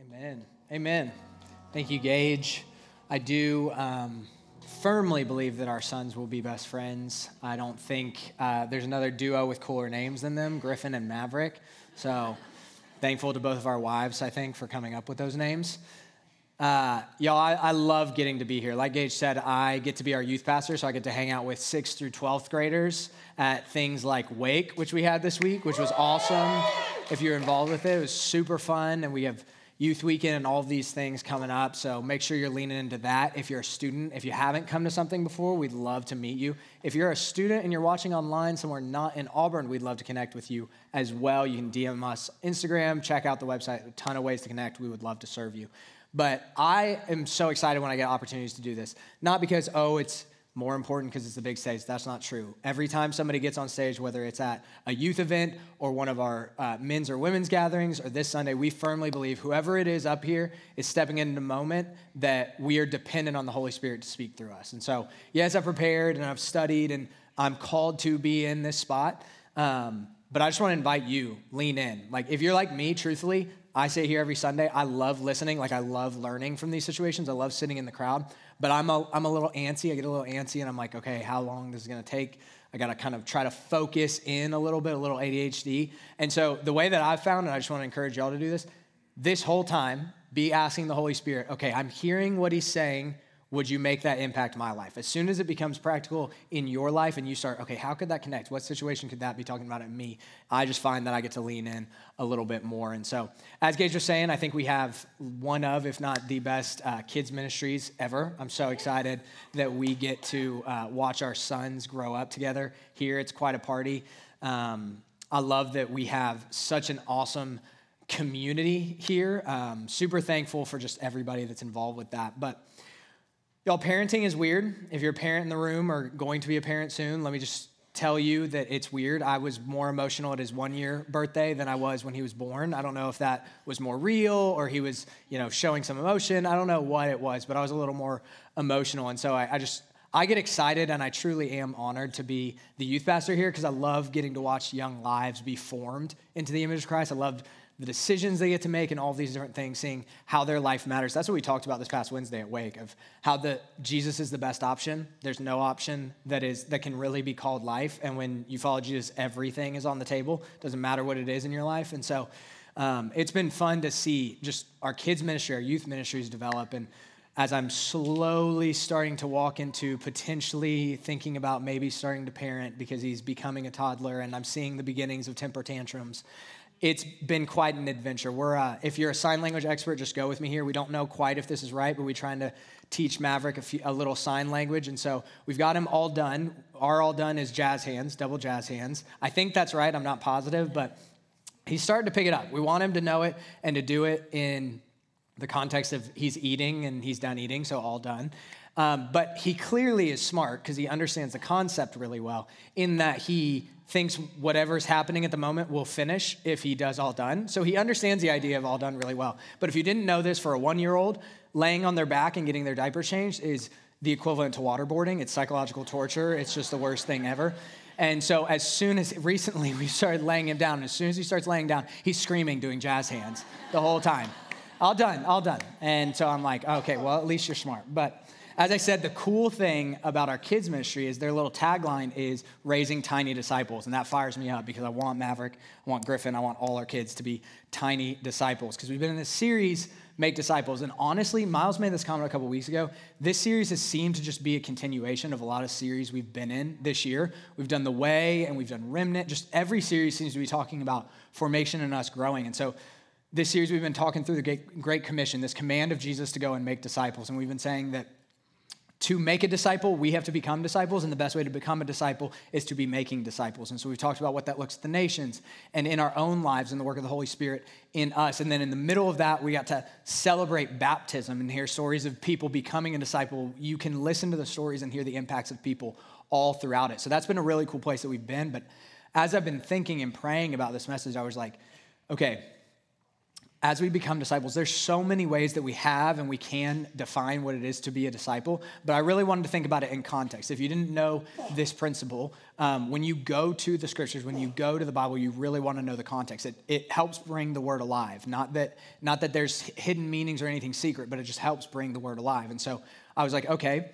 Amen. Amen. Thank you, Gage. I do um, firmly believe that our sons will be best friends. I don't think uh, there's another duo with cooler names than them, Griffin and Maverick. So thankful to both of our wives, I think, for coming up with those names. Uh, y'all, I, I, love getting to be here. Like Gage said, I get to be our youth pastor, so I get to hang out with 6th through 12th graders at things like Wake, which we had this week, which was awesome. If you're involved with it, it was super fun, and we have youth weekend and all of these things coming up. So make sure you're leaning into that. If you're a student, if you haven't come to something before, we'd love to meet you. If you're a student and you're watching online somewhere not in Auburn, we'd love to connect with you as well. You can DM us Instagram, check out the website, a ton of ways to connect. We would love to serve you. But I am so excited when I get opportunities to do this. Not because, oh, it's more important because it's a big stage. That's not true. Every time somebody gets on stage, whether it's at a youth event or one of our uh, men's or women's gatherings or this Sunday, we firmly believe whoever it is up here is stepping into a moment that we are dependent on the Holy Spirit to speak through us. And so, yes, I've prepared and I've studied and I'm called to be in this spot. Um, but I just want to invite you, lean in. Like, if you're like me, truthfully, I say here every Sunday, I love listening. Like, I love learning from these situations. I love sitting in the crowd. But I'm a, I'm a little antsy. I get a little antsy, and I'm like, okay, how long this is going to take? I got to kind of try to focus in a little bit, a little ADHD. And so, the way that I've found, and I just want to encourage y'all to do this, this whole time, be asking the Holy Spirit, okay, I'm hearing what he's saying would you make that impact my life? As soon as it becomes practical in your life and you start, okay, how could that connect? What situation could that be talking about in me? I just find that I get to lean in a little bit more. And so, as Gage was saying, I think we have one of, if not the best, uh, kids' ministries ever. I'm so excited that we get to uh, watch our sons grow up together here. It's quite a party. Um, I love that we have such an awesome community here. Um, super thankful for just everybody that's involved with that. But Y'all, parenting is weird. If you're a parent in the room or going to be a parent soon, let me just tell you that it's weird. I was more emotional at his one year birthday than I was when he was born. I don't know if that was more real or he was, you know, showing some emotion. I don't know what it was, but I was a little more emotional. And so I, I just, I get excited and I truly am honored to be the youth pastor here because I love getting to watch young lives be formed into the image of Christ. I loved the decisions they get to make and all these different things, seeing how their life matters. That's what we talked about this past Wednesday at Wake of how the Jesus is the best option. There's no option that is that can really be called life. And when you follow Jesus, everything is on the table. Doesn't matter what it is in your life. And so um, it's been fun to see just our kids ministry, our youth ministries develop. And as I'm slowly starting to walk into potentially thinking about maybe starting to parent because he's becoming a toddler and I'm seeing the beginnings of temper tantrums it's been quite an adventure. We're, uh, if you're a sign language expert, just go with me here. We don't know quite if this is right, but we're trying to teach Maverick a, few, a little sign language. And so we've got him all done. Our all done is jazz hands, double jazz hands. I think that's right. I'm not positive, but he's starting to pick it up. We want him to know it and to do it in the context of he's eating and he's done eating, so all done. Um, but he clearly is smart because he understands the concept really well in that he thinks whatever's happening at the moment will finish if he does all done. So he understands the idea of all done really well. But if you didn't know this for a one year old, laying on their back and getting their diaper changed is the equivalent to waterboarding. It's psychological torture, it's just the worst thing ever. And so, as soon as recently we started laying him down, as soon as he starts laying down, he's screaming, doing jazz hands the whole time. All done, all done. And so I'm like, okay, well, at least you're smart. But as I said, the cool thing about our kids' ministry is their little tagline is raising tiny disciples. And that fires me up because I want Maverick, I want Griffin, I want all our kids to be tiny disciples. Because we've been in this series, Make Disciples. And honestly, Miles made this comment a couple weeks ago. This series has seemed to just be a continuation of a lot of series we've been in this year. We've done The Way and we've done Remnant. Just every series seems to be talking about formation and us growing. And so this series, we've been talking through the Great Commission, this command of Jesus to go and make disciples. And we've been saying that to make a disciple, we have to become disciples, and the best way to become a disciple is to be making disciples. And so we've talked about what that looks at the nations and in our own lives and the work of the Holy Spirit in us. And then in the middle of that, we got to celebrate baptism and hear stories of people becoming a disciple. You can listen to the stories and hear the impacts of people all throughout it. So that's been a really cool place that we've been. But as I've been thinking and praying about this message, I was like, okay, as we become disciples, there's so many ways that we have and we can define what it is to be a disciple. But I really wanted to think about it in context. If you didn't know this principle, um, when you go to the scriptures, when you go to the Bible, you really want to know the context. It, it helps bring the word alive. Not that, not that there's hidden meanings or anything secret, but it just helps bring the word alive. And so I was like, okay,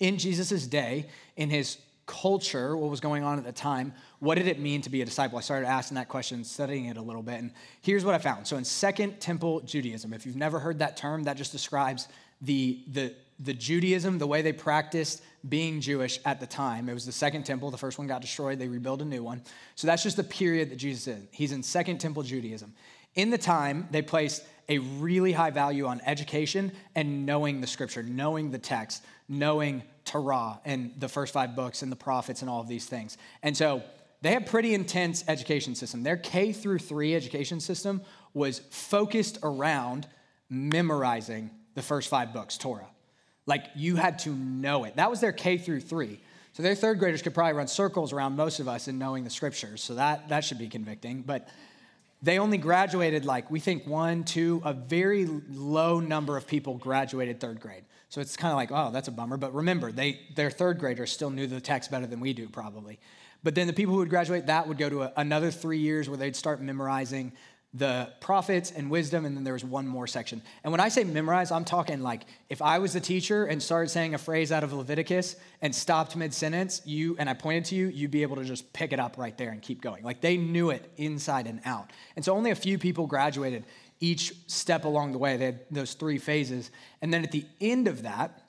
in Jesus' day, in his culture, what was going on at the time, what did it mean to be a disciple? I started asking that question, studying it a little bit, and here's what I found. So in Second Temple Judaism, if you've never heard that term, that just describes the, the, the Judaism, the way they practiced being Jewish at the time. It was the Second Temple. The first one got destroyed. They rebuilt a new one. So that's just the period that Jesus is in. He's in Second Temple Judaism. In the time, they placed a really high value on education and knowing the scripture, knowing the text, knowing Torah and the first five books and the prophets and all of these things. And so they had pretty intense education system. Their K through 3 education system was focused around memorizing the first five books, Torah. Like you had to know it. That was their K through 3. So their third graders could probably run circles around most of us in knowing the scriptures. So that that should be convicting, but they only graduated like we think one, two, a very low number of people graduated third grade. So it's kind of like, oh, that's a bummer. But remember, they their third graders still knew the text better than we do, probably. But then the people who would graduate, that would go to a, another three years where they'd start memorizing the prophets and wisdom, and then there was one more section. And when I say memorize, I'm talking like if I was the teacher and started saying a phrase out of Leviticus and stopped mid sentence, you and I pointed to you, you'd be able to just pick it up right there and keep going. Like they knew it inside and out. And so only a few people graduated each step along the way. They had those three phases. And then at the end of that,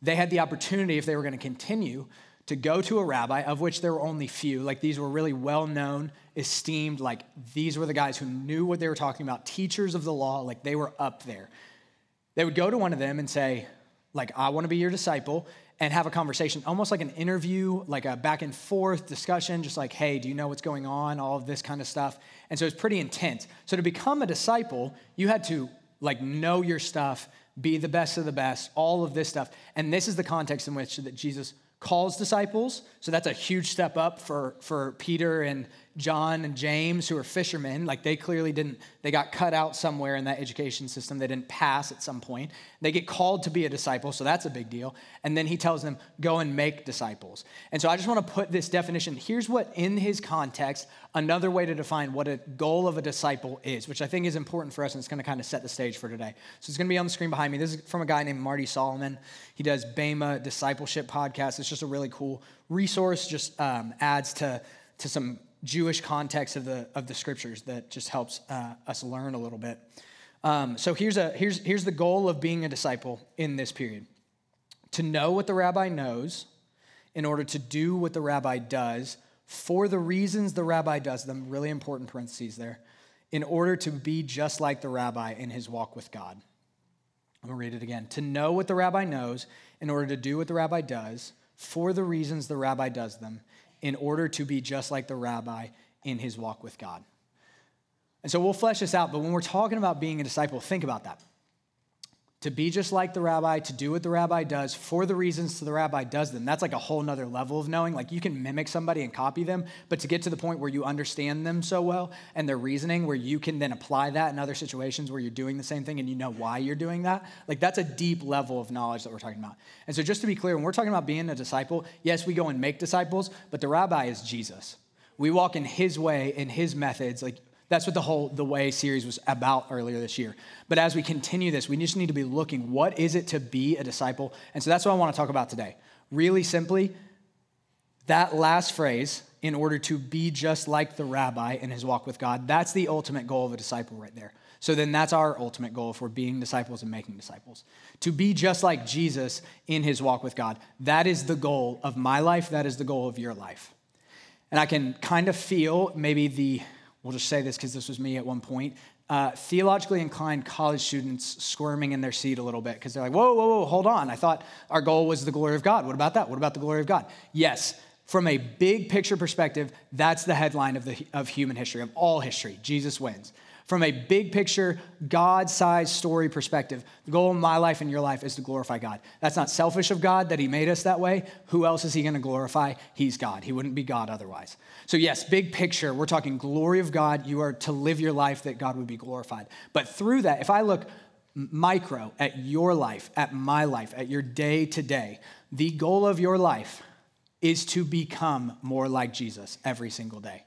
they had the opportunity, if they were going to continue, to go to a rabbi, of which there were only few. Like these were really well known, esteemed. Like these were the guys who knew what they were talking about, teachers of the law. Like they were up there. They would go to one of them and say, like, I want to be your disciple, and have a conversation, almost like an interview, like a back and forth discussion, just like, hey, do you know what's going on? All of this kind of stuff. And so it's pretty intense. So to become a disciple, you had to like know your stuff, be the best of the best, all of this stuff. And this is the context in which that Jesus calls disciples. So that's a huge step up for, for Peter and John and James, who are fishermen. Like they clearly didn't, they got cut out somewhere in that education system. They didn't pass at some point. They get called to be a disciple, so that's a big deal. And then he tells them, go and make disciples. And so I just want to put this definition. Here's what, in his context, another way to define what a goal of a disciple is, which I think is important for us, and it's going to kind of set the stage for today. So it's going to be on the screen behind me. This is from a guy named Marty Solomon. He does Bema Discipleship Podcast. It's just a really cool resource, just um, adds to, to some Jewish context of the, of the scriptures that just helps uh, us learn a little bit. Um, so here's, a, here's, here's the goal of being a disciple in this period to know what the rabbi knows in order to do what the rabbi does for the reasons the rabbi does them, really important parentheses there, in order to be just like the rabbi in his walk with God. I'm to read it again. To know what the rabbi knows in order to do what the rabbi does for the reasons the rabbi does them in order to be just like the rabbi in his walk with God. And so we'll flesh this out, but when we're talking about being a disciple, think about that. To be just like the rabbi, to do what the rabbi does for the reasons to the rabbi does them, that's like a whole nother level of knowing. Like you can mimic somebody and copy them, but to get to the point where you understand them so well and their reasoning, where you can then apply that in other situations where you're doing the same thing and you know why you're doing that, like that's a deep level of knowledge that we're talking about. And so just to be clear, when we're talking about being a disciple, yes, we go and make disciples, but the rabbi is Jesus. We walk in his way, in his methods. Like that's what the whole The Way series was about earlier this year. But as we continue this, we just need to be looking what is it to be a disciple? And so that's what I want to talk about today. Really simply, that last phrase, in order to be just like the rabbi in his walk with God, that's the ultimate goal of a disciple right there. So then that's our ultimate goal for being disciples and making disciples. To be just like Jesus in his walk with God. That is the goal of my life. That is the goal of your life. And I can kind of feel maybe the we'll just say this because this was me at one point. Uh, theologically inclined college students squirming in their seat a little bit because they're like, whoa, whoa, whoa, hold on. I thought our goal was the glory of God. What about that? What about the glory of God? Yes, from a big picture perspective, that's the headline of, the, of human history, of all history. Jesus wins. From a big picture, God sized story perspective, the goal of my life and your life is to glorify God. That's not selfish of God that He made us that way. Who else is He going to glorify? He's God. He wouldn't be God otherwise. So, yes, big picture, we're talking glory of God. You are to live your life that God would be glorified. But through that, if I look micro at your life, at my life, at your day to day, the goal of your life is to become more like Jesus every single day.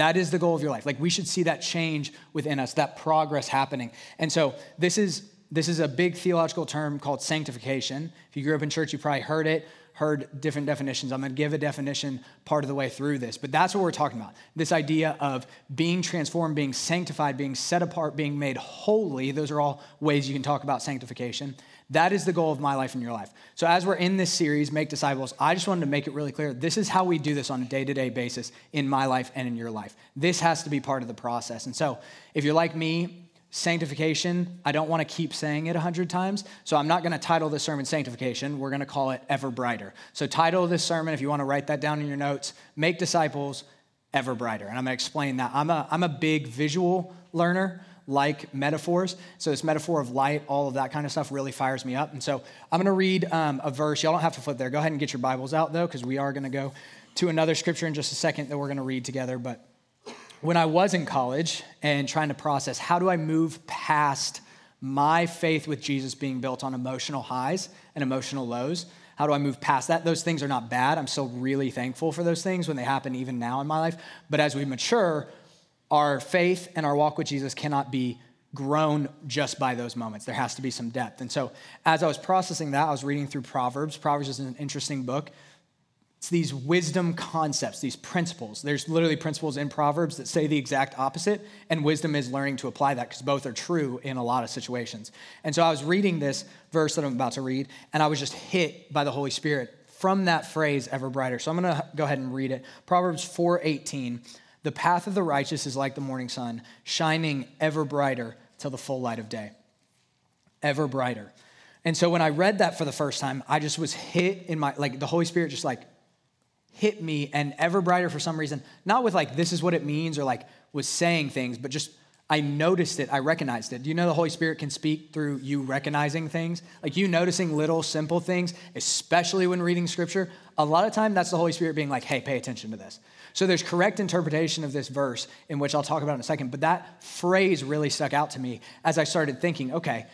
That is the goal of your life. Like we should see that change within us, that progress happening. And so this is this is a big theological term called sanctification. If you grew up in church, you probably heard it, heard different definitions. I'm going to give a definition part of the way through this, but that's what we're talking about. This idea of being transformed, being sanctified, being set apart, being made holy. Those are all ways you can talk about sanctification. That is the goal of my life and your life. So, as we're in this series, Make Disciples, I just wanted to make it really clear this is how we do this on a day to day basis in my life and in your life. This has to be part of the process. And so, if you're like me, sanctification, I don't want to keep saying it a hundred times. So, I'm not going to title this sermon Sanctification. We're going to call it Ever Brighter. So, title this sermon, if you want to write that down in your notes, Make Disciples Ever Brighter. And I'm going to explain that. I'm a, I'm a big visual learner like metaphors. So, this metaphor of light, all of that kind of stuff really fires me up. And so, I'm going to read um, a verse. Y'all don't have to flip there. Go ahead and get your Bibles out, though, because we are going to go to another scripture in just a second that we're going to read together. But when I was in college and trying to process how do I move past my faith with Jesus being built on emotional highs and emotional lows, how do I move past that? Those things are not bad. I'm still really thankful for those things when they happen, even now in my life. But as we mature, our faith and our walk with Jesus cannot be grown just by those moments. There has to be some depth. And so, as I was processing that, I was reading through Proverbs. Proverbs is an interesting book. It's these wisdom concepts, these principles. There's literally principles in Proverbs that say the exact opposite, and wisdom is learning to apply that because both are true in a lot of situations. And so I was reading this verse that I'm about to read, and I was just hit by the Holy Spirit from that phrase, ever brighter. So I'm going to go ahead and read it. Proverbs 4:18. The path of the righteous is like the morning sun, shining ever brighter till the full light of day. Ever brighter. And so when I read that for the first time, I just was hit in my, like the Holy Spirit just like hit me and ever brighter for some reason, not with like, this is what it means or like was saying things, but just I noticed it, I recognized it. Do you know the Holy Spirit can speak through you recognizing things? Like you noticing little simple things, especially when reading scripture. A lot of time that's the Holy Spirit being like, hey, pay attention to this. So there's correct interpretation of this verse, in which I'll talk about in a second, but that phrase really stuck out to me as I started thinking, okay,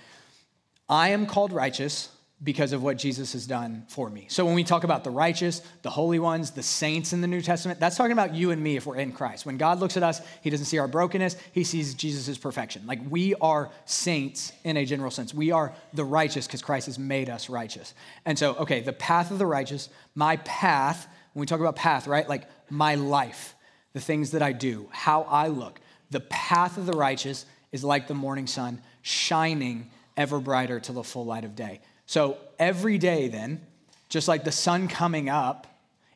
I am called righteous because of what Jesus has done for me. So when we talk about the righteous, the holy ones, the saints in the New Testament, that's talking about you and me if we're in Christ. When God looks at us, he doesn't see our brokenness, he sees Jesus' perfection. Like we are saints in a general sense. We are the righteous because Christ has made us righteous. And so, okay, the path of the righteous, my path, when we talk about path, right? Like my life, the things that I do, how I look. The path of the righteous is like the morning sun, shining ever brighter to the full light of day. So every day, then, just like the sun coming up,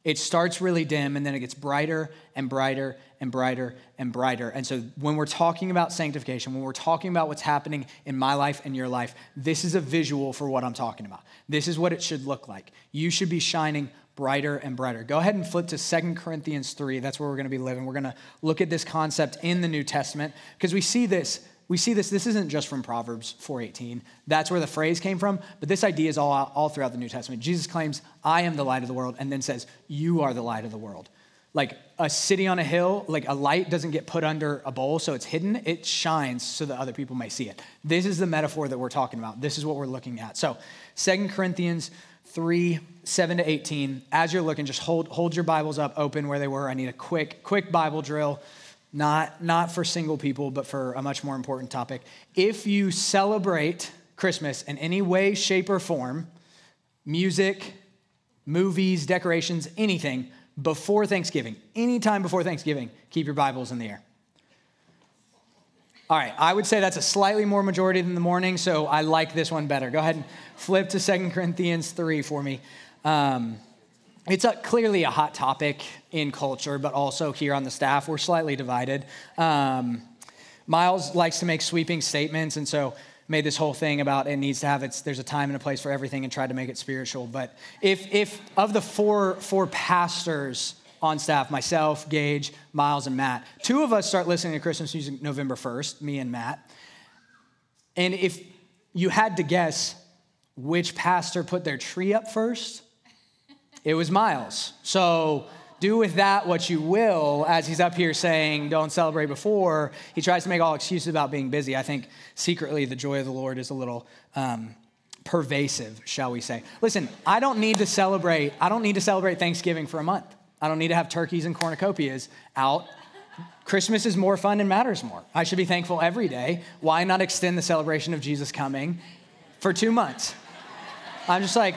it starts really dim and then it gets brighter and brighter and brighter and brighter. And so, when we're talking about sanctification, when we're talking about what's happening in my life and your life, this is a visual for what I'm talking about. This is what it should look like. You should be shining brighter and brighter. Go ahead and flip to Second Corinthians 3. That's where we're going to be living. We're going to look at this concept in the New Testament because we see this we see this this isn't just from Proverbs 4:18. That's where the phrase came from, but this idea is all all throughout the New Testament. Jesus claims, "I am the light of the world," and then says, "You are the light of the world." Like a city on a hill, like a light doesn't get put under a bowl so it's hidden, it shines so that other people may see it. This is the metaphor that we're talking about. This is what we're looking at. So, Second Corinthians 3 7 to 18 as you're looking just hold hold your bibles up open where they were. I need a quick quick bible drill not not for single people but for a much more important topic. If you celebrate christmas in any way shape or form music movies decorations anything before thanksgiving anytime before thanksgiving keep your bibles in the air all right, I would say that's a slightly more majority than the morning, so I like this one better. Go ahead and flip to Second Corinthians 3 for me. Um, it's a, clearly a hot topic in culture, but also here on the staff, we're slightly divided. Um, Miles likes to make sweeping statements, and so made this whole thing about it needs to have its there's a time and a place for everything and tried to make it spiritual but if if of the four four pastors on staff myself, Gage, Miles, and Matt. Two of us start listening to Christmas music November 1st, me and Matt. And if you had to guess which pastor put their tree up first, it was Miles. So do with that what you will, as he's up here saying, don't celebrate before. He tries to make all excuses about being busy. I think secretly the joy of the Lord is a little um, pervasive, shall we say. Listen, I don't need to celebrate, I don't need to celebrate Thanksgiving for a month. I don't need to have turkeys and cornucopias out. Christmas is more fun and matters more. I should be thankful every day. Why not extend the celebration of Jesus coming for two months? I'm just like,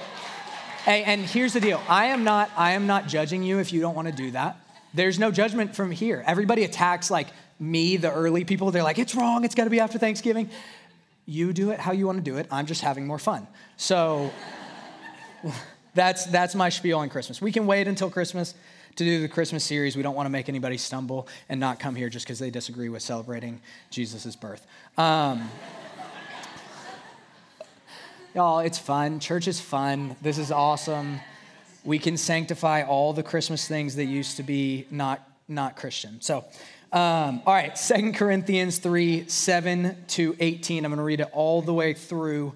Hey, and here's the deal. I am not I am not judging you if you don't want to do that. There's no judgment from here. Everybody attacks like me, the early people. They're like, it's wrong. It's got to be after Thanksgiving. You do it how you want to do it. I'm just having more fun. So that's that's my spiel on Christmas. We can wait until Christmas to do the Christmas series. We don't want to make anybody stumble and not come here just because they disagree with celebrating Jesus' birth. Um, Y'all, it's fun. Church is fun. This is awesome. We can sanctify all the Christmas things that used to be not, not Christian. So, um, all right, Second Corinthians 3 7 to 18. I'm going to read it all the way through.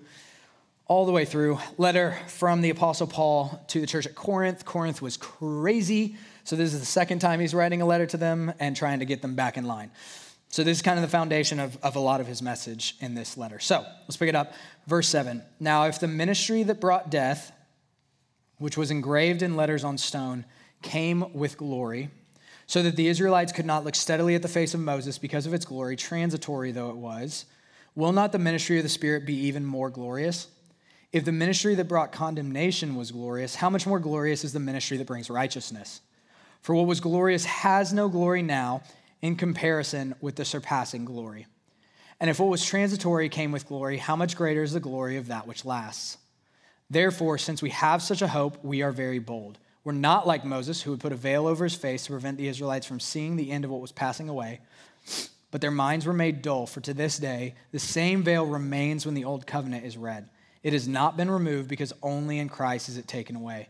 All the way through. Letter from the Apostle Paul to the church at Corinth. Corinth was crazy. So, this is the second time he's writing a letter to them and trying to get them back in line. So, this is kind of the foundation of, of a lot of his message in this letter. So, let's pick it up. Verse 7 Now, if the ministry that brought death, which was engraved in letters on stone, came with glory, so that the Israelites could not look steadily at the face of Moses because of its glory, transitory though it was, will not the ministry of the Spirit be even more glorious? If the ministry that brought condemnation was glorious, how much more glorious is the ministry that brings righteousness? For what was glorious has no glory now in comparison with the surpassing glory. And if what was transitory came with glory, how much greater is the glory of that which lasts? Therefore, since we have such a hope, we are very bold. We're not like Moses, who would put a veil over his face to prevent the Israelites from seeing the end of what was passing away. But their minds were made dull, for to this day, the same veil remains when the old covenant is read. It has not been removed because only in Christ is it taken away.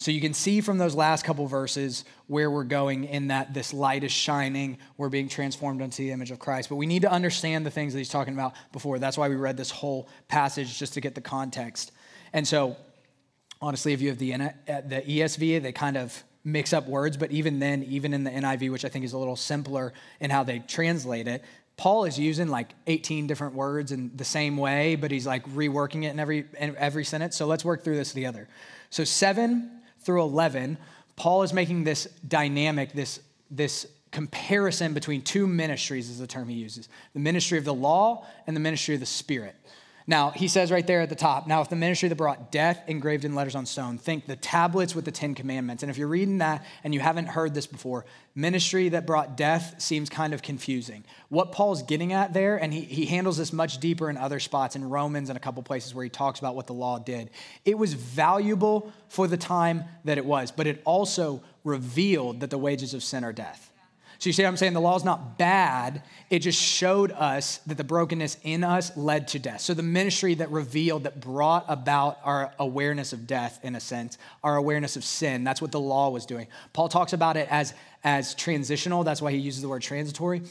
So you can see from those last couple verses where we're going in that this light is shining, we're being transformed into the image of Christ. But we need to understand the things that he's talking about before. That's why we read this whole passage just to get the context. And so honestly, if you have the, uh, the ESV, they kind of mix up words, but even then, even in the NIV, which I think is a little simpler in how they translate it, Paul is using like 18 different words in the same way, but he's like reworking it in every, in every sentence. So let's work through this together. So 7 through 11, Paul is making this dynamic, this, this comparison between two ministries, is the term he uses the ministry of the law and the ministry of the spirit. Now, he says right there at the top, now, if the ministry that brought death engraved in letters on stone, think the tablets with the Ten Commandments. And if you're reading that and you haven't heard this before, ministry that brought death seems kind of confusing. What Paul's getting at there, and he, he handles this much deeper in other spots in Romans and a couple places where he talks about what the law did, it was valuable for the time that it was, but it also revealed that the wages of sin are death. So you see what I'm saying? The law is not bad. It just showed us that the brokenness in us led to death. So the ministry that revealed, that brought about our awareness of death, in a sense, our awareness of sin, that's what the law was doing. Paul talks about it as, as transitional. That's why he uses the word transitory.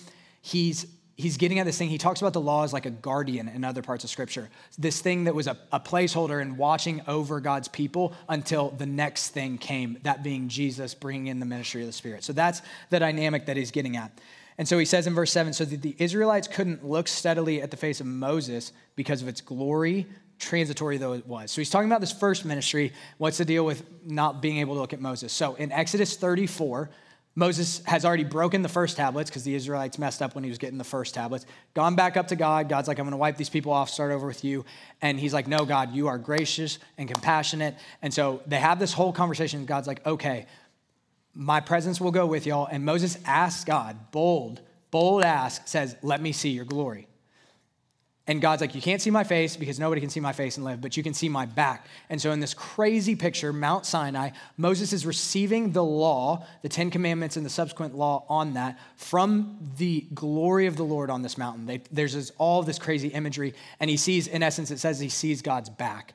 He's he's getting at this thing. He talks about the law as like a guardian in other parts of scripture. This thing that was a, a, placeholder and watching over God's people until the next thing came, that being Jesus bringing in the ministry of the Spirit. So that's the dynamic that he's getting at. And so he says in verse 7 so that the Israelites couldn't look steadily at the face of Moses because of its glory, transitory though it was. So he's talking about this first ministry. What's the deal with not being able to look at Moses? So in Exodus 34, Moses has already broken the first tablets because the Israelites messed up when he was getting the first tablets. Gone back up to God. God's like, I'm going to wipe these people off, start over with you. And he's like, No, God, you are gracious and compassionate. And so they have this whole conversation. God's like, Okay, my presence will go with y'all. And Moses asks God, bold, bold ask, says, Let me see your glory. And God's like, You can't see my face because nobody can see my face and live, but you can see my back. And so, in this crazy picture, Mount Sinai, Moses is receiving the law, the Ten Commandments, and the subsequent law on that from the glory of the Lord on this mountain. They, there's this, all this crazy imagery, and he sees, in essence, it says he sees God's back.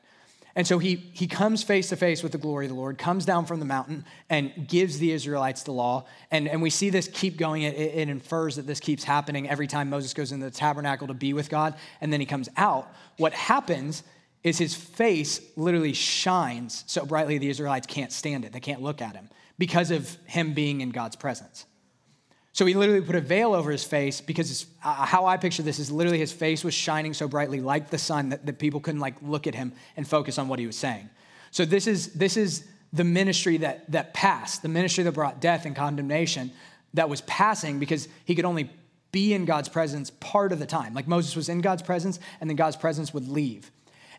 And so he, he comes face to face with the glory of the Lord, comes down from the mountain, and gives the Israelites the law. And, and we see this keep going. It, it infers that this keeps happening every time Moses goes into the tabernacle to be with God, and then he comes out. What happens is his face literally shines so brightly the Israelites can't stand it. They can't look at him because of him being in God's presence. So he literally put a veil over his face because uh, how I picture this is literally his face was shining so brightly like the sun that, that people couldn't like look at him and focus on what he was saying. So this is this is the ministry that that passed, the ministry that brought death and condemnation that was passing because he could only be in God's presence part of the time. Like Moses was in God's presence and then God's presence would leave.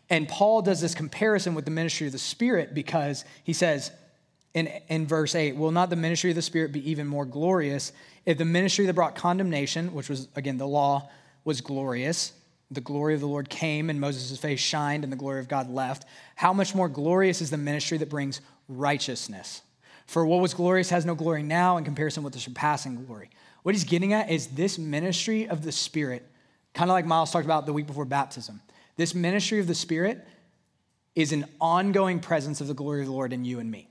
And Paul does this comparison with the ministry of the Spirit because he says in, in verse 8, Will not the ministry of the Spirit be even more glorious if the ministry that brought condemnation, which was, again, the law, was glorious, the glory of the Lord came and Moses' face shined and the glory of God left, how much more glorious is the ministry that brings righteousness? For what was glorious has no glory now in comparison with the surpassing glory. What he's getting at is this ministry of the Spirit, kind of like Miles talked about the week before baptism. This ministry of the Spirit is an ongoing presence of the glory of the Lord in you and me.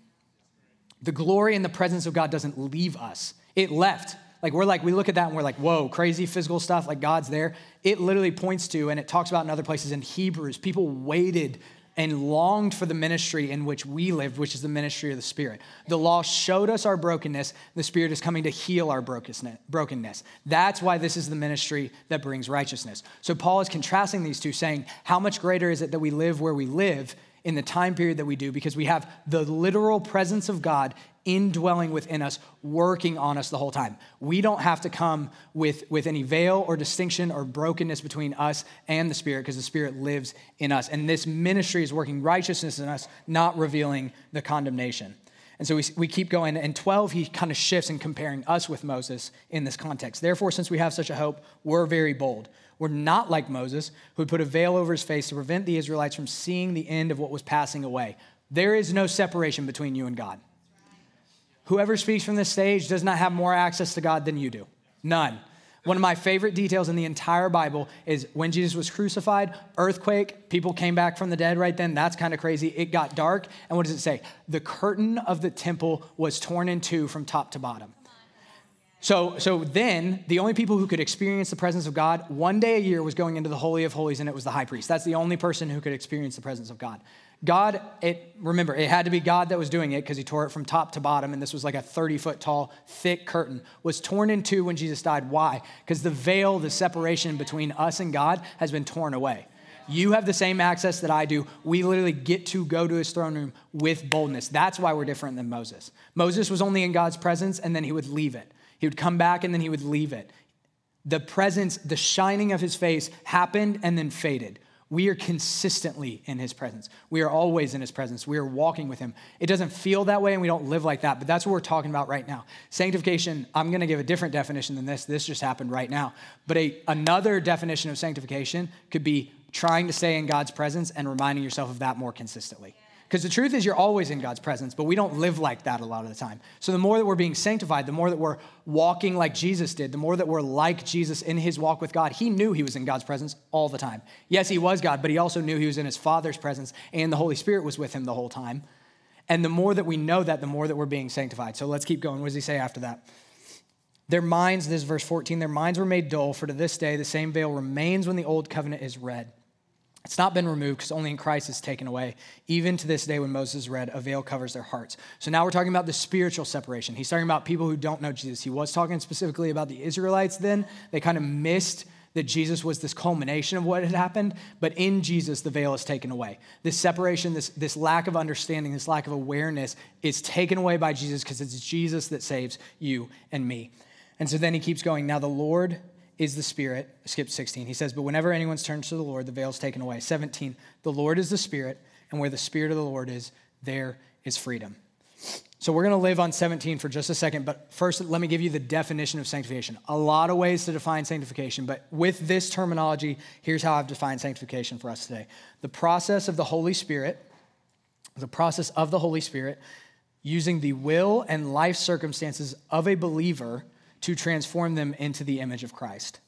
The glory and the presence of God doesn't leave us, it left. Like we're like, we look at that and we're like, whoa, crazy physical stuff, like God's there. It literally points to, and it talks about in other places in Hebrews, people waited and longed for the ministry in which we lived, which is the ministry of the Spirit. The law showed us our brokenness. The Spirit is coming to heal our brokenness. That's why this is the ministry that brings righteousness. So Paul is contrasting these two, saying, How much greater is it that we live where we live in the time period that we do because we have the literal presence of God indwelling within us, working on us the whole time. We don't have to come with, with any veil or distinction or brokenness between us and the Spirit because the Spirit lives in us. And this ministry is working righteousness in us, not revealing the condemnation. And so we, we keep going. And 12, he kind of shifts in comparing us with Moses in this context. Therefore, since we have such a hope, we're very bold. We're not like Moses, who put a veil over his face to prevent the Israelites from seeing the end of what was passing away. There is no separation between you and God. Whoever speaks from this stage does not have more access to God than you do. None. One of my favorite details in the entire Bible is when Jesus was crucified, earthquake, people came back from the dead right then. That's kind of crazy. It got dark. And what does it say? The curtain of the temple was torn in two from top to bottom. So, so then, the only people who could experience the presence of God one day a year was going into the Holy of Holies, and it was the high priest. That's the only person who could experience the presence of God. God, it, remember, it had to be God that was doing it because he tore it from top to bottom, and this was like a 30 foot tall, thick curtain, was torn in two when Jesus died. Why? Because the veil, the separation between us and God, has been torn away. You have the same access that I do. We literally get to go to his throne room with boldness. That's why we're different than Moses. Moses was only in God's presence, and then he would leave it. He would come back and then he would leave it. The presence, the shining of his face happened and then faded. We are consistently in his presence. We are always in his presence. We are walking with him. It doesn't feel that way and we don't live like that, but that's what we're talking about right now. Sanctification, I'm going to give a different definition than this. This just happened right now. But a, another definition of sanctification could be trying to stay in God's presence and reminding yourself of that more consistently. Because the truth is, you're always in God's presence, but we don't live like that a lot of the time. So the more that we're being sanctified, the more that we're walking like Jesus did, the more that we're like Jesus in his walk with God, he knew he was in God's presence all the time. Yes, he was God, but he also knew he was in his Father's presence, and the Holy Spirit was with him the whole time. And the more that we know that, the more that we're being sanctified. So let's keep going. What does he say after that? Their minds, this is verse 14, their minds were made dull, for to this day the same veil remains when the old covenant is read. It's not been removed because only in Christ is taken away. Even to this day, when Moses read, a veil covers their hearts. So now we're talking about the spiritual separation. He's talking about people who don't know Jesus. He was talking specifically about the Israelites then. They kind of missed that Jesus was this culmination of what had happened, but in Jesus, the veil is taken away. This separation, this, this lack of understanding, this lack of awareness is taken away by Jesus because it's Jesus that saves you and me. And so then he keeps going. Now the Lord is the Spirit. Skip 16. He says, But whenever anyone turns to the Lord, the veil is taken away. 17. The Lord is the Spirit, and where the Spirit of the Lord is, there is freedom. So we're going to live on 17 for just a second, but first let me give you the definition of sanctification. A lot of ways to define sanctification, but with this terminology, here's how I've defined sanctification for us today. The process of the Holy Spirit, the process of the Holy Spirit using the will and life circumstances of a believer to transform them into the image of Christ.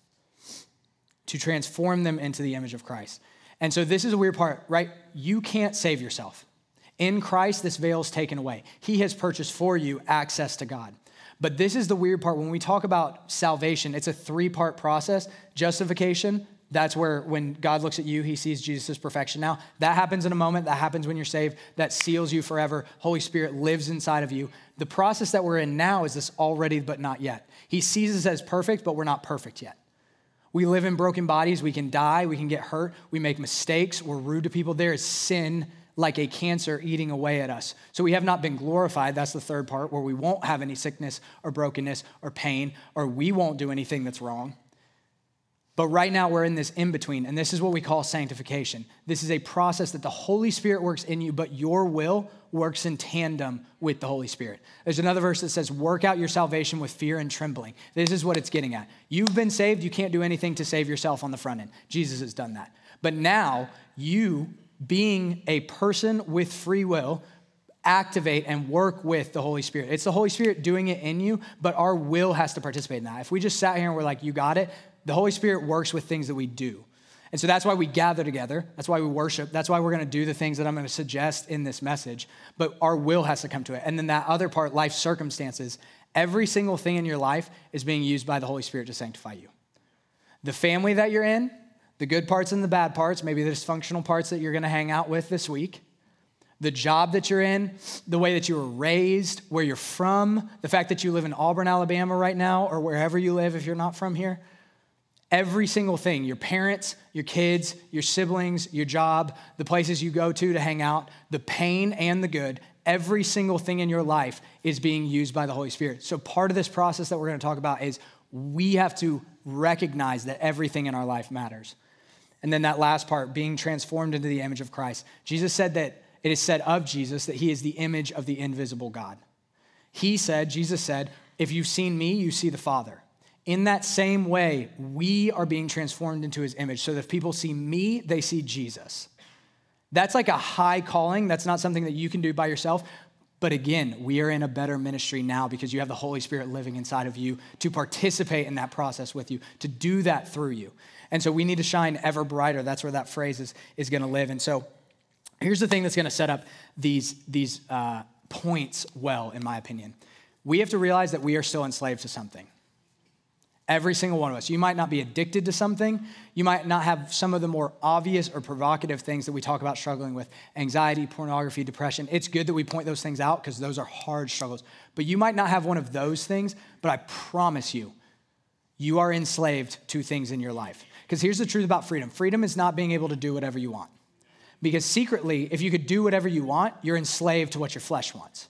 To transform them into the image of Christ. And so this is a weird part, right? You can't save yourself. In Christ, this veil is taken away. He has purchased for you access to God. But this is the weird part. When we talk about salvation, it's a three part process justification. That's where when God looks at you, he sees Jesus' perfection now. That happens in a moment. That happens when you're saved. That seals you forever. Holy Spirit lives inside of you. The process that we're in now is this already, but not yet. He sees us as perfect, but we're not perfect yet. We live in broken bodies. We can die. We can get hurt. We make mistakes. We're rude to people. There is sin like a cancer eating away at us. So we have not been glorified. That's the third part, where we won't have any sickness or brokenness or pain, or we won't do anything that's wrong. But right now, we're in this in between, and this is what we call sanctification. This is a process that the Holy Spirit works in you, but your will works in tandem with the Holy Spirit. There's another verse that says, Work out your salvation with fear and trembling. This is what it's getting at. You've been saved, you can't do anything to save yourself on the front end. Jesus has done that. But now, you being a person with free will, activate and work with the Holy Spirit. It's the Holy Spirit doing it in you, but our will has to participate in that. If we just sat here and we're like, you got it, the Holy Spirit works with things that we do. And so that's why we gather together. That's why we worship. That's why we're going to do the things that I'm going to suggest in this message. But our will has to come to it. And then that other part, life circumstances, every single thing in your life is being used by the Holy Spirit to sanctify you. The family that you're in, the good parts and the bad parts, maybe the dysfunctional parts that you're going to hang out with this week, the job that you're in, the way that you were raised, where you're from, the fact that you live in Auburn, Alabama right now, or wherever you live if you're not from here. Every single thing your parents, your kids, your siblings, your job, the places you go to to hang out, the pain and the good, every single thing in your life is being used by the Holy Spirit. So, part of this process that we're going to talk about is we have to recognize that everything in our life matters. And then that last part, being transformed into the image of Christ. Jesus said that it is said of Jesus that he is the image of the invisible God. He said, Jesus said, if you've seen me, you see the Father. In that same way, we are being transformed into his image so that if people see me, they see Jesus. That's like a high calling. That's not something that you can do by yourself. But again, we are in a better ministry now because you have the Holy Spirit living inside of you to participate in that process with you, to do that through you. And so we need to shine ever brighter. That's where that phrase is, is going to live. And so here's the thing that's going to set up these, these uh, points well, in my opinion. We have to realize that we are still enslaved to something. Every single one of us. You might not be addicted to something. You might not have some of the more obvious or provocative things that we talk about struggling with anxiety, pornography, depression. It's good that we point those things out because those are hard struggles. But you might not have one of those things, but I promise you, you are enslaved to things in your life. Because here's the truth about freedom freedom is not being able to do whatever you want. Because secretly, if you could do whatever you want, you're enslaved to what your flesh wants.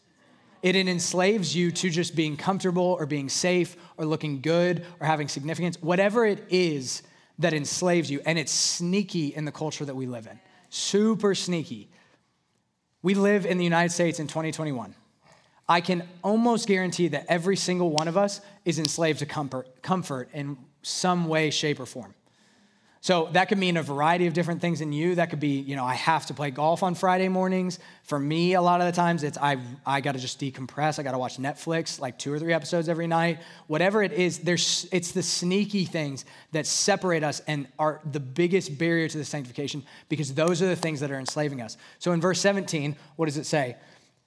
It enslaves you to just being comfortable or being safe or looking good or having significance, whatever it is that enslaves you. And it's sneaky in the culture that we live in, super sneaky. We live in the United States in 2021. I can almost guarantee that every single one of us is enslaved to comfort, comfort in some way, shape, or form. So that could mean a variety of different things in you. That could be, you know, I have to play golf on Friday mornings. For me, a lot of the times it's I I got to just decompress. I got to watch Netflix like two or three episodes every night. Whatever it is, there's it's the sneaky things that separate us and are the biggest barrier to the sanctification because those are the things that are enslaving us. So in verse 17, what does it say?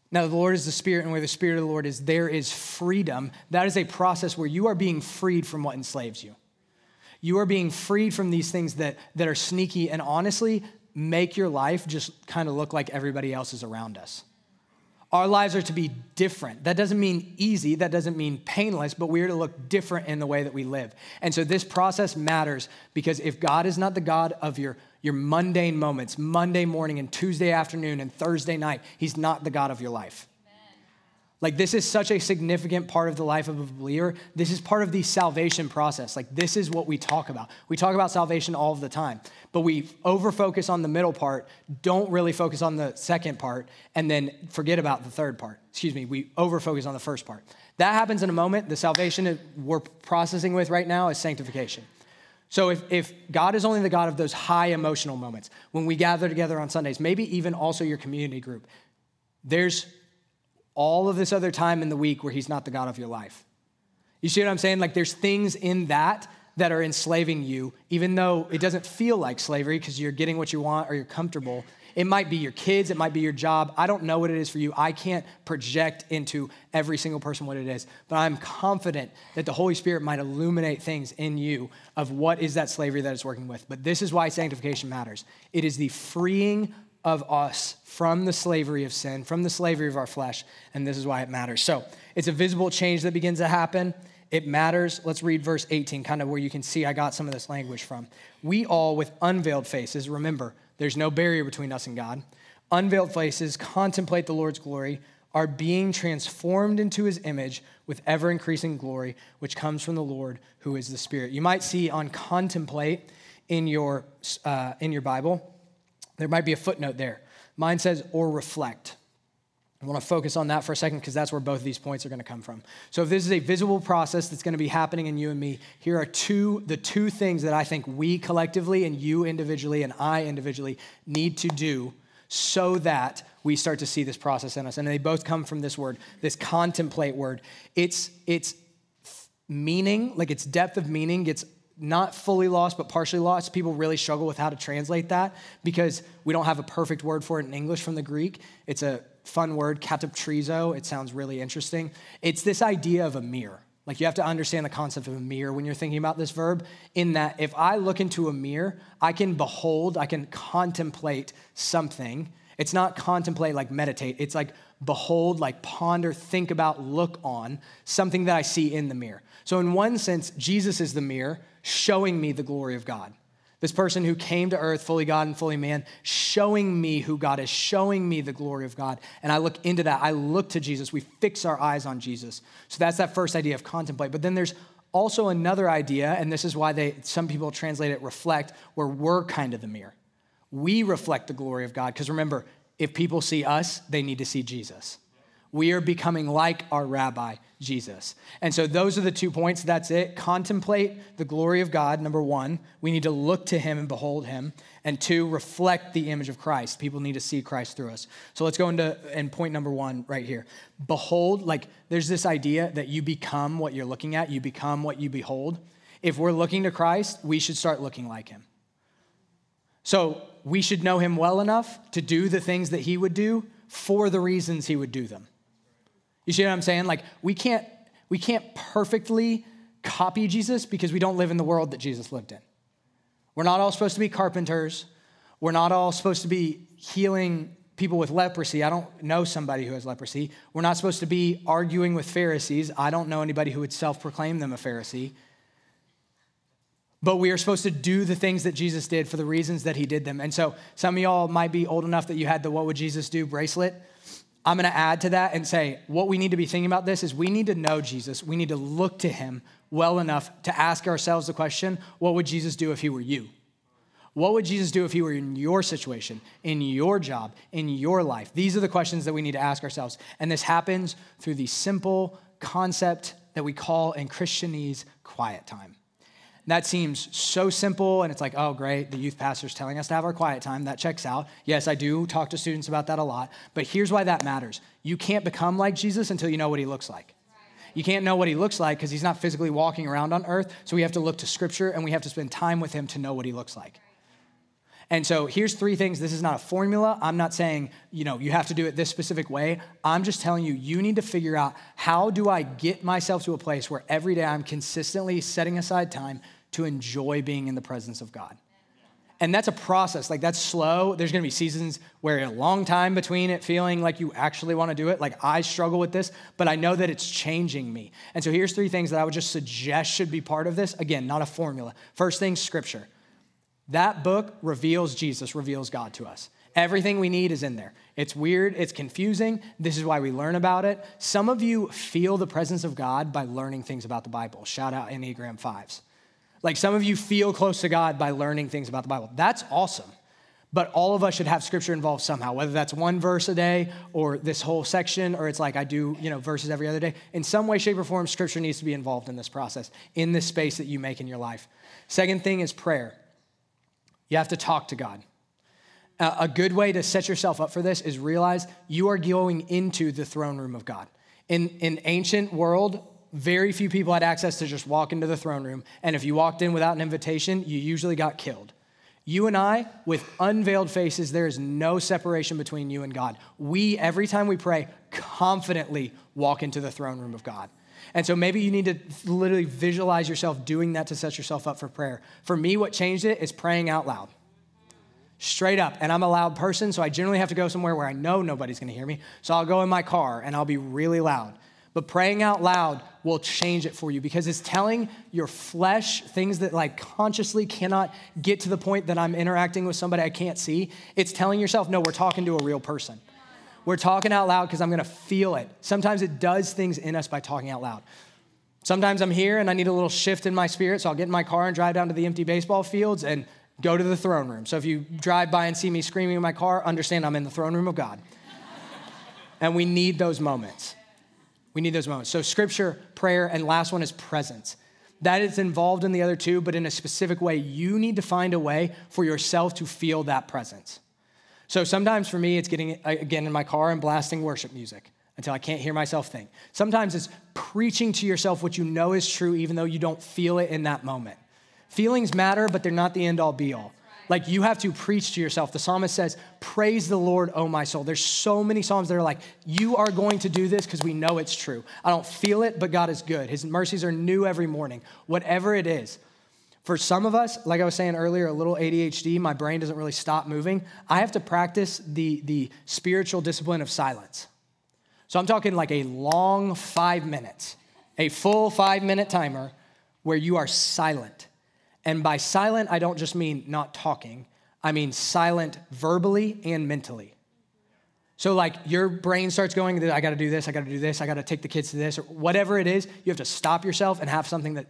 Now, the Lord is the Spirit, and where the Spirit of the Lord is, there is freedom. That is a process where you are being freed from what enslaves you. You are being freed from these things that, that are sneaky and honestly make your life just kind of look like everybody else's around us. Our lives are to be different. That doesn't mean easy, that doesn't mean painless, but we are to look different in the way that we live. And so this process matters because if God is not the God of your, your mundane moments, Monday morning and Tuesday afternoon and Thursday night, He's not the God of your life. Like, this is such a significant part of the life of a believer. This is part of the salvation process. Like, this is what we talk about. We talk about salvation all the time, but we over focus on the middle part, don't really focus on the second part, and then forget about the third part. Excuse me, we over focus on the first part. That happens in a moment. The salvation we're processing with right now is sanctification. So if, if God is only the God of those high emotional moments, when we gather together on Sundays, maybe even also your community group, there's all of this other time in the week where he's not the God of your life. You see what I'm saying? Like there's things in that that are enslaving you, even though it doesn't feel like slavery because you're getting what you want or you're comfortable. It might be your kids, it might be your job. I don't know what it is for you. I can't project into every single person what it is, but I'm confident that the Holy Spirit might illuminate things in you of what is that slavery that it's working with. But this is why sanctification matters. It is the freeing of us from the slavery of sin, from the slavery of our flesh, and this is why it matters. So it's a visible change that begins to happen. It matters. Let's read verse 18, kind of where you can see I got some of this language from. We all, with unveiled faces, remember, there's no barrier between us and God, unveiled faces contemplate the Lord's glory, are being transformed into his image with ever increasing glory, which comes from the Lord who is the Spirit. You might see on contemplate in your, uh, in your Bible there might be a footnote there. Mine says, or reflect. I want to focus on that for a second because that's where both of these points are going to come from. So if this is a visible process that's going to be happening in you and me, here are two the two things that I think we collectively and you individually and I individually need to do so that we start to see this process in us. And they both come from this word, this contemplate word. It's it's meaning, like its depth of meaning gets not fully lost, but partially lost. People really struggle with how to translate that because we don't have a perfect word for it in English from the Greek. It's a fun word, katoptrizo. It sounds really interesting. It's this idea of a mirror. Like you have to understand the concept of a mirror when you're thinking about this verb, in that if I look into a mirror, I can behold, I can contemplate something. It's not contemplate like meditate, it's like behold, like ponder, think about, look on something that I see in the mirror. So, in one sense, Jesus is the mirror showing me the glory of God. This person who came to earth, fully God and fully man, showing me who God is, showing me the glory of God. And I look into that. I look to Jesus. We fix our eyes on Jesus. So that's that first idea of contemplate. But then there's also another idea, and this is why they some people translate it reflect, where we're kind of the mirror. We reflect the glory of God. Because remember, if people see us, they need to see Jesus. We are becoming like our rabbi, Jesus. And so those are the two points. That's it. Contemplate the glory of God, number one. We need to look to him and behold him. And two, reflect the image of Christ. People need to see Christ through us. So let's go into and point number one right here. Behold, like there's this idea that you become what you're looking at, you become what you behold. If we're looking to Christ, we should start looking like him. So we should know him well enough to do the things that he would do for the reasons he would do them. You see what I'm saying? Like we can't we can't perfectly copy Jesus because we don't live in the world that Jesus lived in. We're not all supposed to be carpenters. We're not all supposed to be healing people with leprosy. I don't know somebody who has leprosy. We're not supposed to be arguing with Pharisees. I don't know anybody who would self proclaim them a Pharisee. But we are supposed to do the things that Jesus did for the reasons that he did them. And so some of y'all might be old enough that you had the What Would Jesus Do bracelet. I'm going to add to that and say what we need to be thinking about this is we need to know Jesus. We need to look to him well enough to ask ourselves the question what would Jesus do if he were you? What would Jesus do if he were in your situation, in your job, in your life? These are the questions that we need to ask ourselves. And this happens through the simple concept that we call in Christianese quiet time that seems so simple, and it's like, oh, great, the youth pastor's telling us to have our quiet time. That checks out. Yes, I do talk to students about that a lot, but here's why that matters. You can't become like Jesus until you know what he looks like. You can't know what he looks like because he's not physically walking around on earth, so we have to look to scripture and we have to spend time with him to know what he looks like. And so here's three things. This is not a formula. I'm not saying, you know, you have to do it this specific way. I'm just telling you, you need to figure out how do I get myself to a place where every day I'm consistently setting aside time to enjoy being in the presence of God. And that's a process. Like that's slow. There's going to be seasons where a long time between it feeling like you actually want to do it. Like I struggle with this, but I know that it's changing me. And so here's three things that I would just suggest should be part of this. Again, not a formula. First thing, scripture. That book reveals Jesus, reveals God to us. Everything we need is in there. It's weird, it's confusing. This is why we learn about it. Some of you feel the presence of God by learning things about the Bible. Shout out Enneagram 5s. Like some of you feel close to God by learning things about the Bible. That's awesome. But all of us should have scripture involved somehow, whether that's one verse a day or this whole section, or it's like I do, you know, verses every other day. In some way, shape, or form, scripture needs to be involved in this process, in this space that you make in your life. Second thing is prayer. You have to talk to God. A good way to set yourself up for this is realize you are going into the throne room of God. In, in ancient world, very few people had access to just walk into the throne room. And if you walked in without an invitation, you usually got killed. You and I, with unveiled faces, there is no separation between you and God. We, every time we pray, confidently walk into the throne room of God. And so maybe you need to literally visualize yourself doing that to set yourself up for prayer. For me, what changed it is praying out loud. Straight up. And I'm a loud person, so I generally have to go somewhere where I know nobody's gonna hear me. So I'll go in my car and I'll be really loud. But praying out loud will change it for you because it's telling your flesh things that like consciously cannot get to the point that I'm interacting with somebody I can't see. It's telling yourself, no, we're talking to a real person. We're talking out loud because I'm gonna feel it. Sometimes it does things in us by talking out loud. Sometimes I'm here and I need a little shift in my spirit, so I'll get in my car and drive down to the empty baseball fields and go to the throne room. So if you drive by and see me screaming in my car, understand I'm in the throne room of God. and we need those moments. We need those moments. So, scripture, prayer, and last one is presence. That is involved in the other two, but in a specific way. You need to find a way for yourself to feel that presence. So, sometimes for me, it's getting, uh, again, in my car and blasting worship music until I can't hear myself think. Sometimes it's preaching to yourself what you know is true, even though you don't feel it in that moment. Feelings matter, but they're not the end all be all. Like you have to preach to yourself. The psalmist says, Praise the Lord, O my soul. There's so many psalms that are like, You are going to do this because we know it's true. I don't feel it, but God is good. His mercies are new every morning, whatever it is. For some of us, like I was saying earlier, a little ADHD, my brain doesn't really stop moving. I have to practice the, the spiritual discipline of silence. So I'm talking like a long five minutes, a full five minute timer where you are silent and by silent, I don't just mean not talking, I mean silent verbally and mentally. So, like, your brain starts going, I gotta do this, I gotta do this, I gotta take the kids to this, or whatever it is, you have to stop yourself and have something that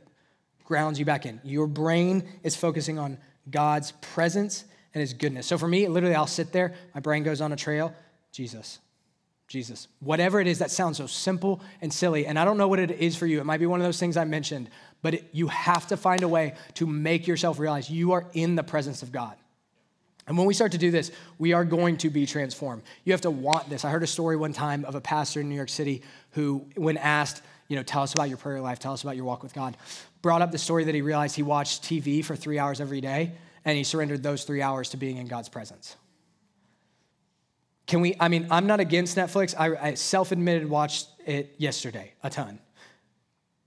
grounds you back in. Your brain is focusing on God's presence and his goodness. So, for me, literally, I'll sit there, my brain goes on a trail, Jesus, Jesus. Whatever it is that sounds so simple and silly. And I don't know what it is for you. It might be one of those things I mentioned, but it, you have to find a way to make yourself realize you are in the presence of God. And when we start to do this, we are going to be transformed. You have to want this. I heard a story one time of a pastor in New York City who, when asked, you know, tell us about your prayer life, tell us about your walk with God, brought up the story that he realized he watched TV for three hours every day and he surrendered those three hours to being in God's presence. Can we, I mean, I'm not against Netflix. I, I self admitted watched it yesterday a ton.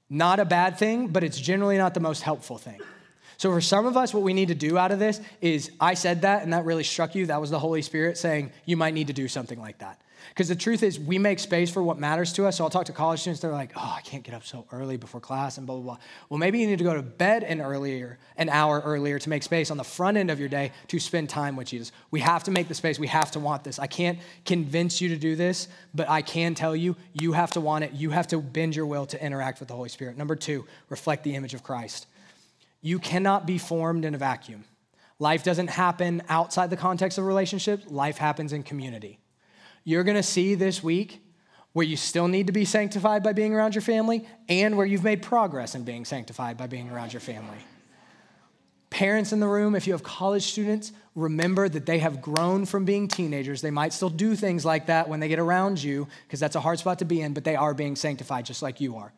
Not a bad thing, but it's generally not the most helpful thing. So, for some of us, what we need to do out of this is I said that, and that really struck you. That was the Holy Spirit saying, you might need to do something like that. Because the truth is, we make space for what matters to us. So I'll talk to college students, they're like, oh, I can't get up so early before class and blah, blah, blah. Well, maybe you need to go to bed an earlier, an hour earlier to make space on the front end of your day to spend time with Jesus. We have to make the space. We have to want this. I can't convince you to do this, but I can tell you, you have to want it. You have to bend your will to interact with the Holy Spirit. Number two, reflect the image of Christ. You cannot be formed in a vacuum. Life doesn't happen outside the context of relationships, life happens in community you're going to see this week where you still need to be sanctified by being around your family and where you've made progress in being sanctified by being around your family. Parents in the room, if you have college students, remember that they have grown from being teenagers. They might still do things like that when they get around you, because that's a hard spot to be in, but they are being sanctified just like you are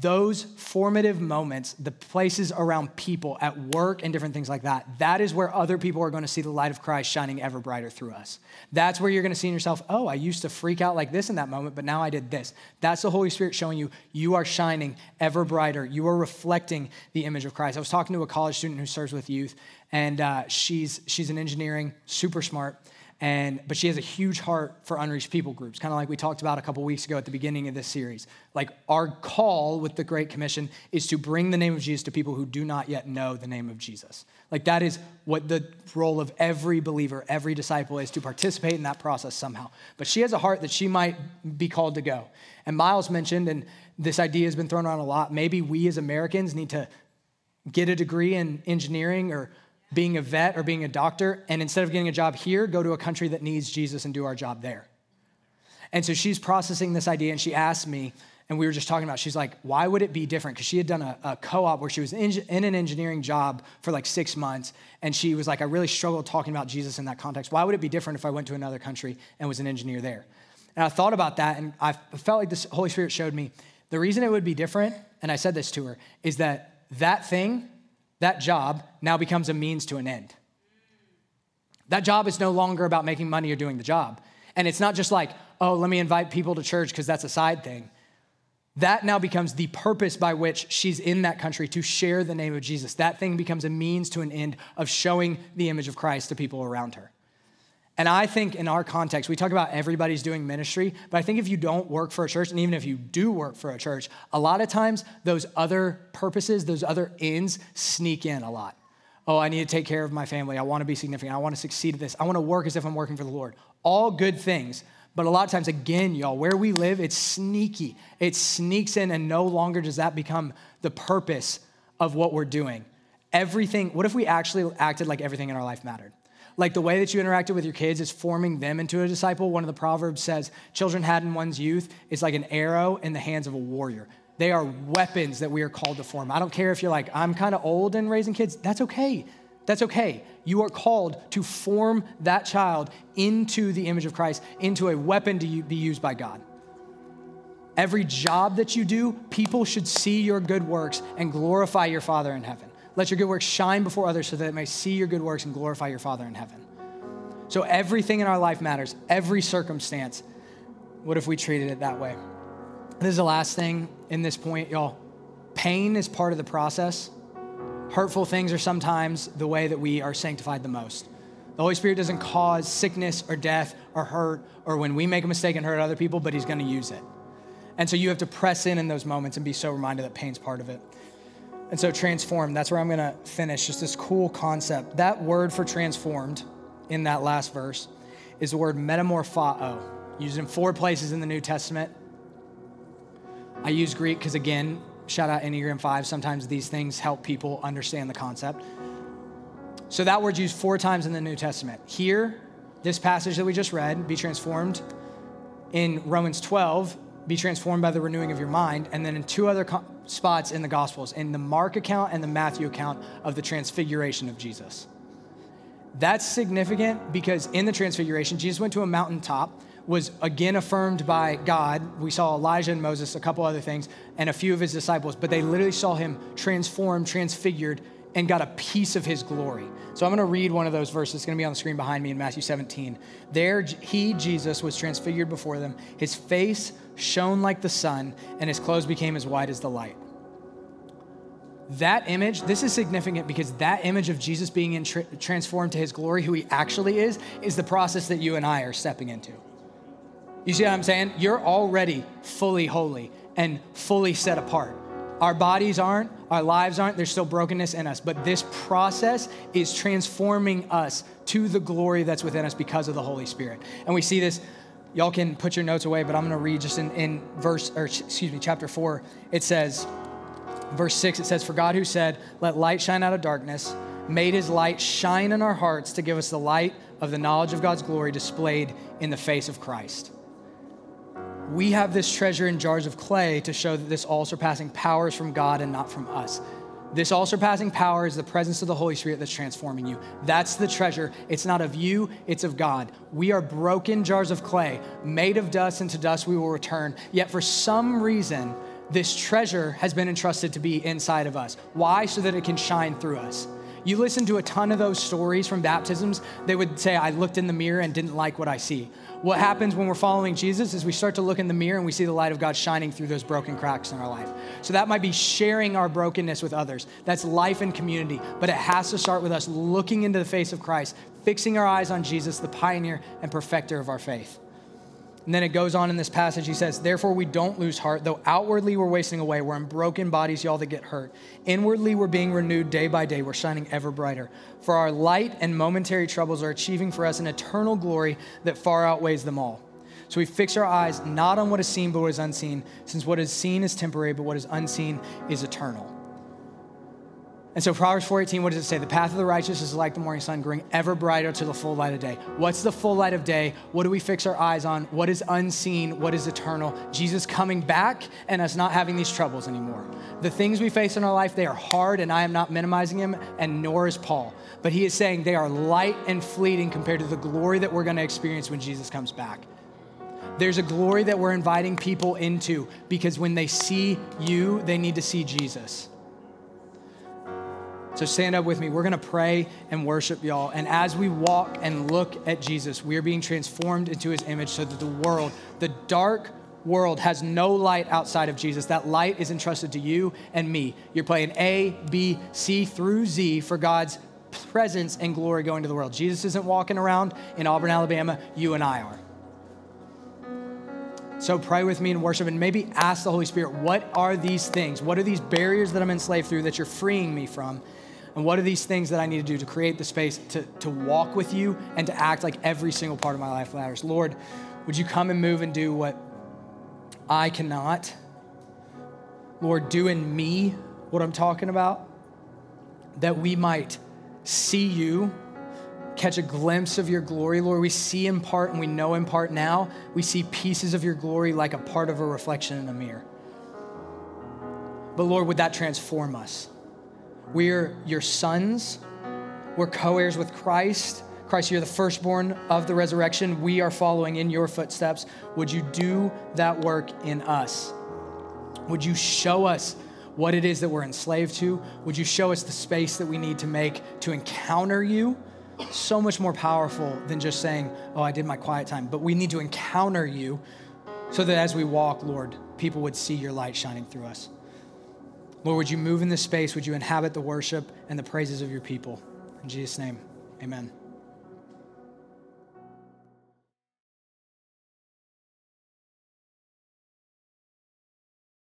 those formative moments, the places around people at work and different things like that, that is where other people are going to see the light of Christ shining ever brighter through us. That's where you're going to see in yourself, oh, I used to freak out like this in that moment, but now I did this. That's the Holy Spirit showing you you are shining ever brighter. You are reflecting the image of Christ. I was talking to a college student who serves with youth, and uh, she's, she's an engineering, super smart. And, but she has a huge heart for unreached people groups, kind of like we talked about a couple weeks ago at the beginning of this series. Like our call with the Great Commission is to bring the name of Jesus to people who do not yet know the name of Jesus. Like that is what the role of every believer, every disciple is to participate in that process somehow. But she has a heart that she might be called to go. And Miles mentioned, and this idea has been thrown around a lot, maybe we as Americans need to get a degree in engineering or being a vet or being a doctor, and instead of getting a job here, go to a country that needs Jesus and do our job there. And so she's processing this idea, and she asked me, and we were just talking about, she's like, why would it be different? Because she had done a, a co op where she was in, in, an engineering job for like six months, and she was like, I really struggled talking about Jesus in that context. Why would it be different if I went to another country and was an engineer there? And I thought about that, and I felt like the Holy Spirit showed me the reason it would be different, and I said this to her, is that that thing that job now becomes a means to an end. That job is no longer about making money or doing the job. And it's not just like, oh, let me invite people to church because that's a side thing. That now becomes the purpose by which she's in that country to share the name of Jesus. That thing becomes a means to an end of showing the image of Christ to people around her. And I think in our context, we talk about everybody's doing ministry, but I think if you don't work for a church, and even if you do work for a church, a lot of times those other purposes, those other ends sneak in a lot. Oh, I need to take care of my family. I want to be significant. I want to succeed at this. I want to work as if I'm working for the Lord. All good things. But a lot of times, again, y'all, where we live, it's sneaky. It sneaks in, and no longer does that become the purpose of what we're doing. Everything, what if we actually acted like everything in our life mattered? Like the way that you interacted with your kids is forming them into a disciple. One of the Proverbs says, Children had in one's youth is like an arrow in the hands of a warrior. They are weapons that we are called to form. I don't care if you're like, I'm kind of old in raising kids. That's okay. That's okay. You are called to form that child into the image of Christ, into a weapon to be used by God. Every job that you do, people should see your good works and glorify your Father in heaven. Let your good works shine before others so that they may see your good works and glorify your Father in heaven. So everything in our life matters, every circumstance. What if we treated it that way? This is the last thing in this point, y'all. Pain is part of the process. Hurtful things are sometimes the way that we are sanctified the most. The Holy Spirit doesn't cause sickness or death or hurt or when we make a mistake and hurt other people, but He's going to use it. And so you have to press in in those moments and be so reminded that pain's part of it. And so, transformed, that's where I'm going to finish. Just this cool concept. That word for transformed in that last verse is the word metamorphao, used in four places in the New Testament. I use Greek because, again, shout out Enneagram 5. Sometimes these things help people understand the concept. So, that word's used four times in the New Testament. Here, this passage that we just read, be transformed. In Romans 12, be transformed by the renewing of your mind. And then in two other spots in the Gospels, in the Mark account and the Matthew account of the transfiguration of Jesus. That's significant because in the transfiguration, Jesus went to a mountaintop, was again affirmed by God. We saw Elijah and Moses, a couple other things, and a few of his disciples, but they literally saw him transformed, transfigured, and got a piece of his glory. So I'm going to read one of those verses. It's going to be on the screen behind me in Matthew 17. There, he, Jesus, was transfigured before them. His face shone like the sun, and his clothes became as white as the light. That image, this is significant because that image of Jesus being tra- transformed to his glory, who he actually is, is the process that you and I are stepping into. You see what I'm saying? You're already fully holy and fully set apart. Our bodies aren't, our lives aren't, there's still brokenness in us. But this process is transforming us to the glory that's within us because of the Holy Spirit. And we see this, y'all can put your notes away, but I'm gonna read just in, in verse, or excuse me, chapter four. It says, verse six, it says, For God who said, Let light shine out of darkness, made his light shine in our hearts to give us the light of the knowledge of God's glory displayed in the face of Christ we have this treasure in jars of clay to show that this all surpassing power is from God and not from us. This all surpassing power is the presence of the Holy Spirit that's transforming you. That's the treasure. It's not of you, it's of God. We are broken jars of clay, made of dust, and to dust we will return. Yet for some reason, this treasure has been entrusted to be inside of us. Why? So that it can shine through us. You listen to a ton of those stories from baptisms, they would say, I looked in the mirror and didn't like what I see. What happens when we're following Jesus is we start to look in the mirror and we see the light of God shining through those broken cracks in our life. So that might be sharing our brokenness with others. That's life and community. But it has to start with us looking into the face of Christ, fixing our eyes on Jesus, the pioneer and perfecter of our faith. And then it goes on in this passage. He says, Therefore, we don't lose heart, though outwardly we're wasting away. We're in broken bodies, y'all that get hurt. Inwardly, we're being renewed day by day. We're shining ever brighter. For our light and momentary troubles are achieving for us an eternal glory that far outweighs them all. So we fix our eyes not on what is seen, but what is unseen, since what is seen is temporary, but what is unseen is eternal. And so Proverbs 4:18, what does it say? The path of the righteous is like the morning sun, growing ever brighter to the full light of day. What's the full light of day? What do we fix our eyes on? What is unseen? What is eternal? Jesus coming back and us not having these troubles anymore. The things we face in our life, they are hard, and I am not minimizing them, and nor is Paul. But he is saying they are light and fleeting compared to the glory that we're going to experience when Jesus comes back. There's a glory that we're inviting people into because when they see you, they need to see Jesus. So stand up with me. We're going to pray and worship y'all. And as we walk and look at Jesus, we are being transformed into his image so that the world, the dark world, has no light outside of Jesus. That light is entrusted to you and me. You're playing A, B, C through Z for God's presence and glory going to the world. Jesus isn't walking around in Auburn, Alabama. You and I are. So pray with me and worship and maybe ask the Holy Spirit, what are these things? What are these barriers that I'm enslaved through that you're freeing me from? And what are these things that I need to do to create the space to, to walk with you and to act like every single part of my life matters? Lord, would you come and move and do what I cannot? Lord, do in me what I'm talking about, that we might see you, catch a glimpse of your glory. Lord, we see in part and we know in part now. We see pieces of your glory like a part of a reflection in a mirror. But Lord, would that transform us? We're your sons. We're co heirs with Christ. Christ, you're the firstborn of the resurrection. We are following in your footsteps. Would you do that work in us? Would you show us what it is that we're enslaved to? Would you show us the space that we need to make to encounter you? So much more powerful than just saying, Oh, I did my quiet time. But we need to encounter you so that as we walk, Lord, people would see your light shining through us. Lord, would you move in this space? Would you inhabit the worship and the praises of your people? In Jesus' name, amen.